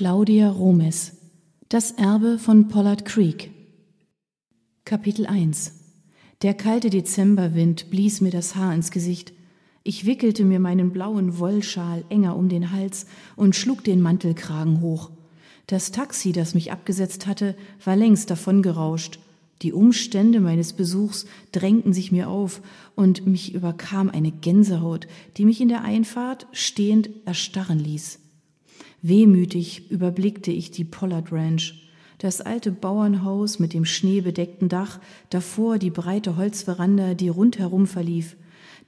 Claudia Romes Das Erbe von Pollard Creek Kapitel 1 Der kalte Dezemberwind blies mir das Haar ins Gesicht. Ich wickelte mir meinen blauen Wollschal enger um den Hals und schlug den Mantelkragen hoch. Das Taxi, das mich abgesetzt hatte, war längst davongerauscht. Die Umstände meines Besuchs drängten sich mir auf und mich überkam eine Gänsehaut, die mich in der Einfahrt stehend erstarren ließ. Wehmütig überblickte ich die Pollard Ranch, das alte Bauernhaus mit dem schneebedeckten Dach, davor die breite Holzveranda, die rundherum verlief.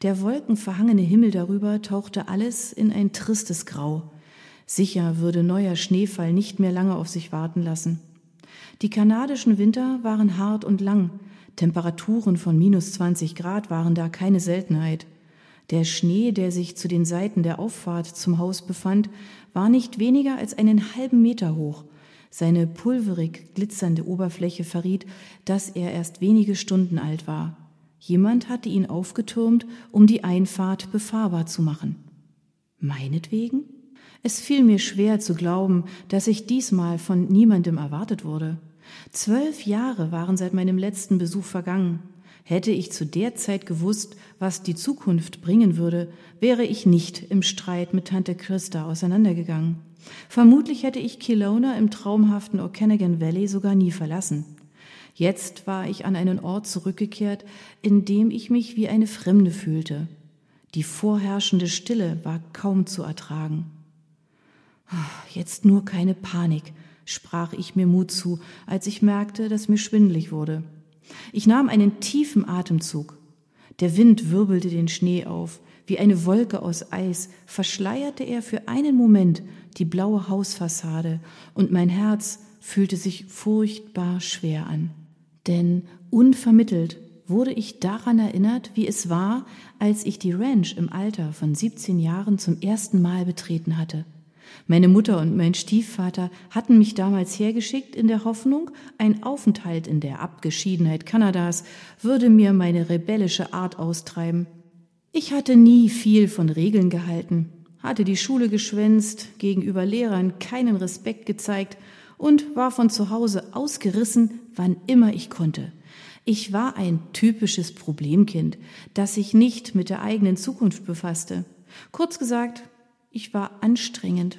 Der wolkenverhangene Himmel darüber tauchte alles in ein tristes Grau. Sicher würde neuer Schneefall nicht mehr lange auf sich warten lassen. Die kanadischen Winter waren hart und lang. Temperaturen von minus 20 Grad waren da keine Seltenheit. Der Schnee, der sich zu den Seiten der Auffahrt zum Haus befand, war nicht weniger als einen halben Meter hoch. Seine pulverig glitzernde Oberfläche verriet, dass er erst wenige Stunden alt war. Jemand hatte ihn aufgetürmt, um die Einfahrt befahrbar zu machen. Meinetwegen? Es fiel mir schwer zu glauben, dass ich diesmal von niemandem erwartet wurde. Zwölf Jahre waren seit meinem letzten Besuch vergangen. Hätte ich zu der Zeit gewusst, was die Zukunft bringen würde, wäre ich nicht im Streit mit Tante Christa auseinandergegangen. Vermutlich hätte ich Kelowna im traumhaften Okanagan Valley sogar nie verlassen. Jetzt war ich an einen Ort zurückgekehrt, in dem ich mich wie eine Fremde fühlte. Die vorherrschende Stille war kaum zu ertragen. Jetzt nur keine Panik, sprach ich mir Mut zu, als ich merkte, dass mir schwindlig wurde. Ich nahm einen tiefen Atemzug. Der Wind wirbelte den Schnee auf. Wie eine Wolke aus Eis verschleierte er für einen Moment die blaue Hausfassade, und mein Herz fühlte sich furchtbar schwer an. Denn unvermittelt wurde ich daran erinnert, wie es war, als ich die Ranch im Alter von 17 Jahren zum ersten Mal betreten hatte. Meine Mutter und mein Stiefvater hatten mich damals hergeschickt in der Hoffnung, ein Aufenthalt in der Abgeschiedenheit Kanadas würde mir meine rebellische Art austreiben. Ich hatte nie viel von Regeln gehalten, hatte die Schule geschwänzt, gegenüber Lehrern keinen Respekt gezeigt und war von zu Hause ausgerissen, wann immer ich konnte. Ich war ein typisches Problemkind, das sich nicht mit der eigenen Zukunft befasste. Kurz gesagt, ich war anstrengend.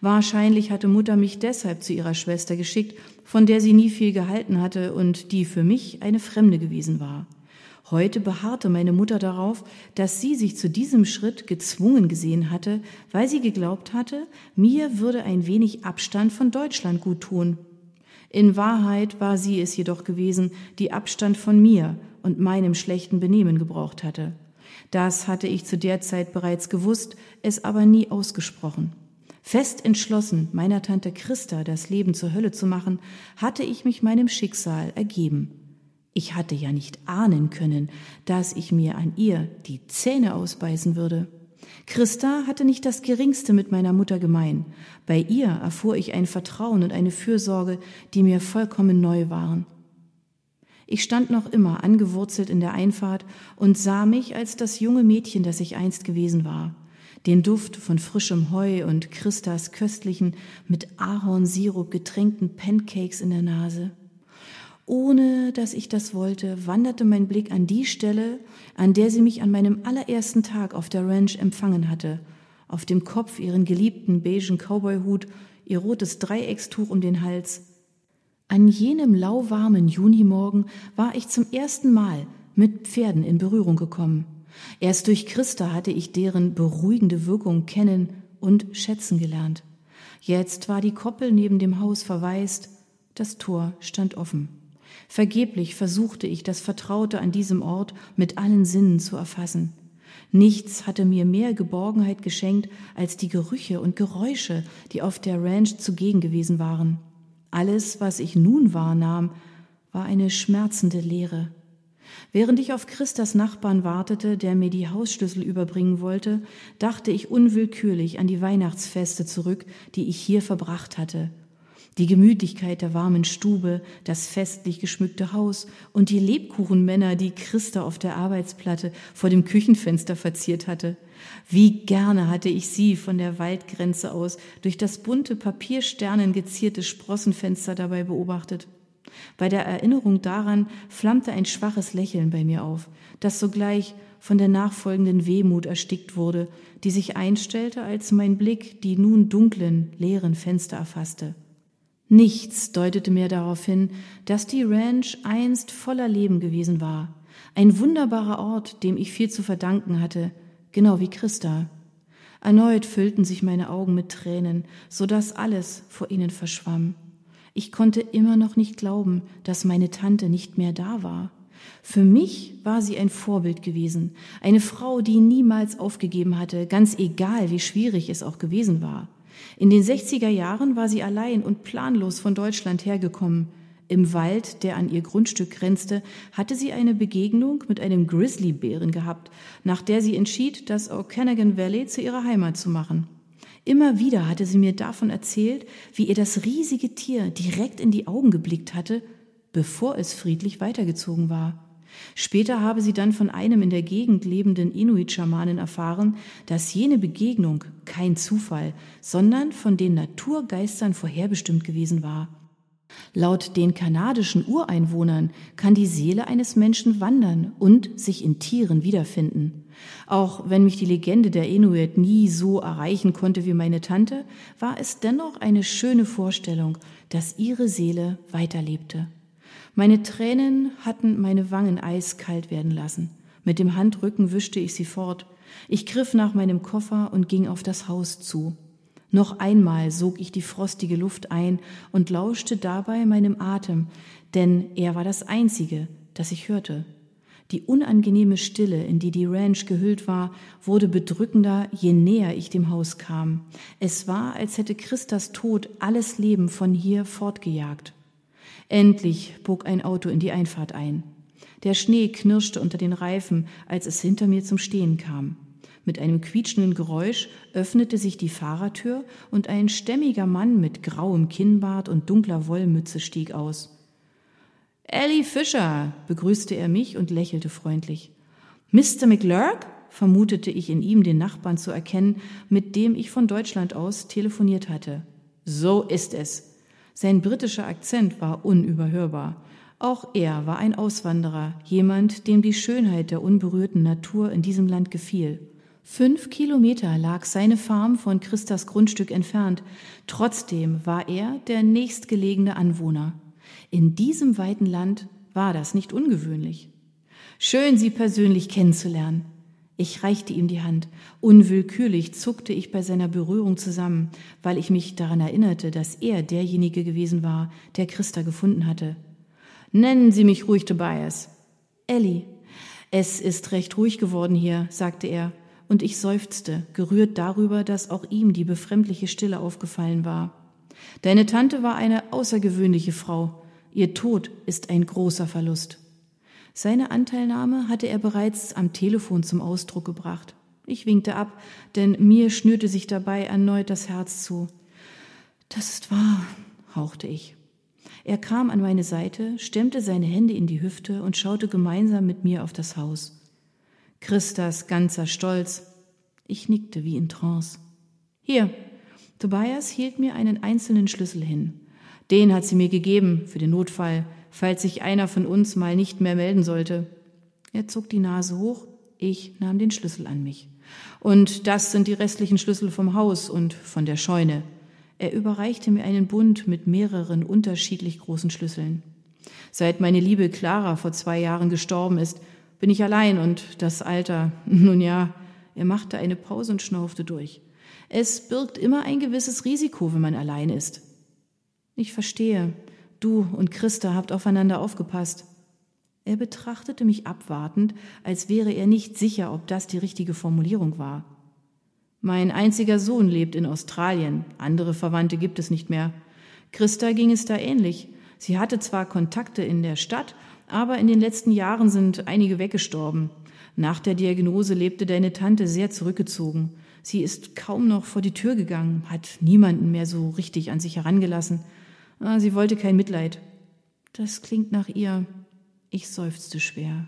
Wahrscheinlich hatte Mutter mich deshalb zu ihrer Schwester geschickt, von der sie nie viel gehalten hatte und die für mich eine Fremde gewesen war. Heute beharrte meine Mutter darauf, dass sie sich zu diesem Schritt gezwungen gesehen hatte, weil sie geglaubt hatte, mir würde ein wenig Abstand von Deutschland gut tun. In Wahrheit war sie es jedoch gewesen, die Abstand von mir und meinem schlechten Benehmen gebraucht hatte. Das hatte ich zu der Zeit bereits gewusst, es aber nie ausgesprochen. Fest entschlossen, meiner Tante Christa das Leben zur Hölle zu machen, hatte ich mich meinem Schicksal ergeben. Ich hatte ja nicht ahnen können, dass ich mir an ihr die Zähne ausbeißen würde. Christa hatte nicht das geringste mit meiner Mutter gemein. Bei ihr erfuhr ich ein Vertrauen und eine Fürsorge, die mir vollkommen neu waren. Ich stand noch immer angewurzelt in der Einfahrt und sah mich als das junge Mädchen, das ich einst gewesen war. Den Duft von frischem Heu und Christas köstlichen, mit Ahornsirup getränkten Pancakes in der Nase. Ohne dass ich das wollte, wanderte mein Blick an die Stelle, an der sie mich an meinem allerersten Tag auf der Ranch empfangen hatte. Auf dem Kopf ihren geliebten beigen Cowboyhut, ihr rotes Dreieckstuch um den Hals, an jenem lauwarmen Junimorgen war ich zum ersten Mal mit Pferden in Berührung gekommen. Erst durch Christa hatte ich deren beruhigende Wirkung kennen und schätzen gelernt. Jetzt war die Koppel neben dem Haus verwaist, das Tor stand offen. Vergeblich versuchte ich, das Vertraute an diesem Ort mit allen Sinnen zu erfassen. Nichts hatte mir mehr Geborgenheit geschenkt als die Gerüche und Geräusche, die auf der Ranch zugegen gewesen waren. Alles, was ich nun wahrnahm, war eine schmerzende Leere. Während ich auf Christas Nachbarn wartete, der mir die Hausschlüssel überbringen wollte, dachte ich unwillkürlich an die Weihnachtsfeste zurück, die ich hier verbracht hatte. Die Gemütlichkeit der warmen Stube, das festlich geschmückte Haus und die Lebkuchenmänner, die Christa auf der Arbeitsplatte vor dem Küchenfenster verziert hatte – Wie gerne hatte ich sie von der Waldgrenze aus durch das bunte Papiersternen gezierte Sprossenfenster dabei beobachtet. Bei der Erinnerung daran flammte ein schwaches Lächeln bei mir auf, das sogleich von der nachfolgenden Wehmut erstickt wurde, die sich einstellte, als mein Blick die nun dunklen, leeren Fenster erfasste. Nichts deutete mir darauf hin, dass die Ranch einst voller Leben gewesen war, ein wunderbarer Ort, dem ich viel zu verdanken hatte, genau wie Christa. Erneut füllten sich meine Augen mit Tränen, so dass alles vor ihnen verschwamm. Ich konnte immer noch nicht glauben, dass meine Tante nicht mehr da war. Für mich war sie ein Vorbild gewesen, eine Frau, die niemals aufgegeben hatte, ganz egal, wie schwierig es auch gewesen war. In den 60er Jahren war sie allein und planlos von Deutschland hergekommen. Im Wald, der an ihr Grundstück grenzte, hatte sie eine Begegnung mit einem Grizzlybären gehabt, nach der sie entschied, das Okanagan Valley zu ihrer Heimat zu machen. Immer wieder hatte sie mir davon erzählt, wie ihr das riesige Tier direkt in die Augen geblickt hatte, bevor es friedlich weitergezogen war. Später habe sie dann von einem in der Gegend lebenden Inuit-Schamanen erfahren, dass jene Begegnung kein Zufall, sondern von den Naturgeistern vorherbestimmt gewesen war. Laut den kanadischen Ureinwohnern kann die Seele eines Menschen wandern und sich in Tieren wiederfinden. Auch wenn mich die Legende der Inuit nie so erreichen konnte wie meine Tante, war es dennoch eine schöne Vorstellung, dass ihre Seele weiterlebte. Meine Tränen hatten meine Wangen eiskalt werden lassen. Mit dem Handrücken wischte ich sie fort. Ich griff nach meinem Koffer und ging auf das Haus zu. Noch einmal sog ich die frostige Luft ein und lauschte dabei meinem Atem, denn er war das einzige, das ich hörte. Die unangenehme Stille, in die die Ranch gehüllt war, wurde bedrückender, je näher ich dem Haus kam. Es war, als hätte Christas Tod alles Leben von hier fortgejagt. Endlich bog ein Auto in die Einfahrt ein. Der Schnee knirschte unter den Reifen, als es hinter mir zum Stehen kam. Mit einem quietschenden Geräusch öffnete sich die Fahrertür und ein stämmiger Mann mit grauem Kinnbart und dunkler Wollmütze stieg aus. Ellie Fischer, begrüßte er mich und lächelte freundlich. Mr. McLurk? vermutete ich in ihm den Nachbarn zu erkennen, mit dem ich von Deutschland aus telefoniert hatte. So ist es. Sein britischer Akzent war unüberhörbar. Auch er war ein Auswanderer, jemand, dem die Schönheit der unberührten Natur in diesem Land gefiel. Fünf Kilometer lag seine Farm von Christas Grundstück entfernt. Trotzdem war er der nächstgelegene Anwohner. In diesem weiten Land war das nicht ungewöhnlich. Schön, Sie persönlich kennenzulernen. Ich reichte ihm die Hand. Unwillkürlich zuckte ich bei seiner Berührung zusammen, weil ich mich daran erinnerte, dass er derjenige gewesen war, der Christa gefunden hatte. Nennen Sie mich ruhig Tobias. Ellie. Es ist recht ruhig geworden hier, sagte er und ich seufzte, gerührt darüber, dass auch ihm die befremdliche Stille aufgefallen war. Deine Tante war eine außergewöhnliche Frau. Ihr Tod ist ein großer Verlust. Seine Anteilnahme hatte er bereits am Telefon zum Ausdruck gebracht. Ich winkte ab, denn mir schnürte sich dabei erneut das Herz zu. Das ist wahr, hauchte ich. Er kam an meine Seite, stemmte seine Hände in die Hüfte und schaute gemeinsam mit mir auf das Haus. Christas ganzer Stolz. Ich nickte wie in Trance. Hier, Tobias hielt mir einen einzelnen Schlüssel hin. Den hat sie mir gegeben für den Notfall, falls sich einer von uns mal nicht mehr melden sollte. Er zog die Nase hoch, ich nahm den Schlüssel an mich. Und das sind die restlichen Schlüssel vom Haus und von der Scheune. Er überreichte mir einen Bund mit mehreren unterschiedlich großen Schlüsseln. Seit meine liebe Clara vor zwei Jahren gestorben ist, bin ich allein und das Alter, nun ja, er machte eine Pause und schnaufte durch. Es birgt immer ein gewisses Risiko, wenn man allein ist. Ich verstehe. Du und Christa habt aufeinander aufgepasst. Er betrachtete mich abwartend, als wäre er nicht sicher, ob das die richtige Formulierung war. Mein einziger Sohn lebt in Australien, andere Verwandte gibt es nicht mehr. Christa ging es da ähnlich. Sie hatte zwar Kontakte in der Stadt, aber in den letzten Jahren sind einige weggestorben. Nach der Diagnose lebte deine Tante sehr zurückgezogen. Sie ist kaum noch vor die Tür gegangen, hat niemanden mehr so richtig an sich herangelassen. Ah, sie wollte kein Mitleid. Das klingt nach ihr. Ich seufzte schwer.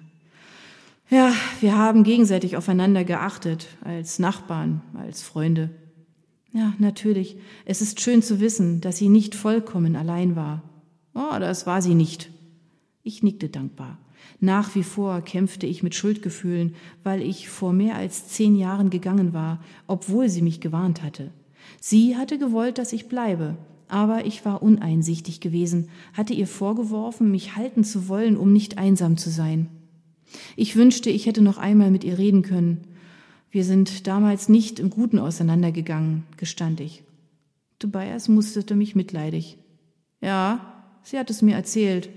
Ja, wir haben gegenseitig aufeinander geachtet, als Nachbarn, als Freunde. Ja, natürlich, es ist schön zu wissen, dass sie nicht vollkommen allein war. Oh, das war sie nicht. Ich nickte dankbar. Nach wie vor kämpfte ich mit Schuldgefühlen, weil ich vor mehr als zehn Jahren gegangen war, obwohl sie mich gewarnt hatte. Sie hatte gewollt, dass ich bleibe, aber ich war uneinsichtig gewesen, hatte ihr vorgeworfen, mich halten zu wollen, um nicht einsam zu sein. Ich wünschte, ich hätte noch einmal mit ihr reden können. Wir sind damals nicht im Guten auseinandergegangen, gestand ich. Tobias musterte mich mitleidig. Ja, sie hat es mir erzählt.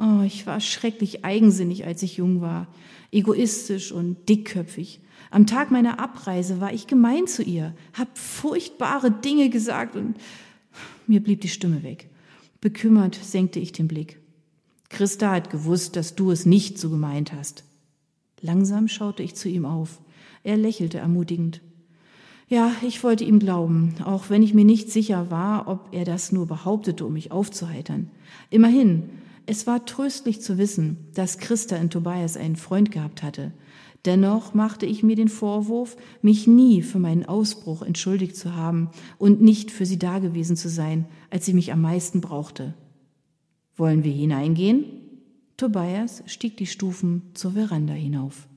Oh, ich war schrecklich eigensinnig, als ich jung war, egoistisch und dickköpfig. Am Tag meiner Abreise war ich gemein zu ihr, hab furchtbare Dinge gesagt und mir blieb die Stimme weg. Bekümmert senkte ich den Blick. Christa hat gewusst, dass du es nicht so gemeint hast. Langsam schaute ich zu ihm auf. Er lächelte ermutigend. Ja, ich wollte ihm glauben, auch wenn ich mir nicht sicher war, ob er das nur behauptete, um mich aufzuheitern. Immerhin, es war tröstlich zu wissen, dass Christa in Tobias einen Freund gehabt hatte, Dennoch machte ich mir den Vorwurf, mich nie für meinen Ausbruch entschuldigt zu haben und nicht für sie dagewesen zu sein, als sie mich am meisten brauchte. Wollen wir hineingehen? Tobias stieg die Stufen zur Veranda hinauf.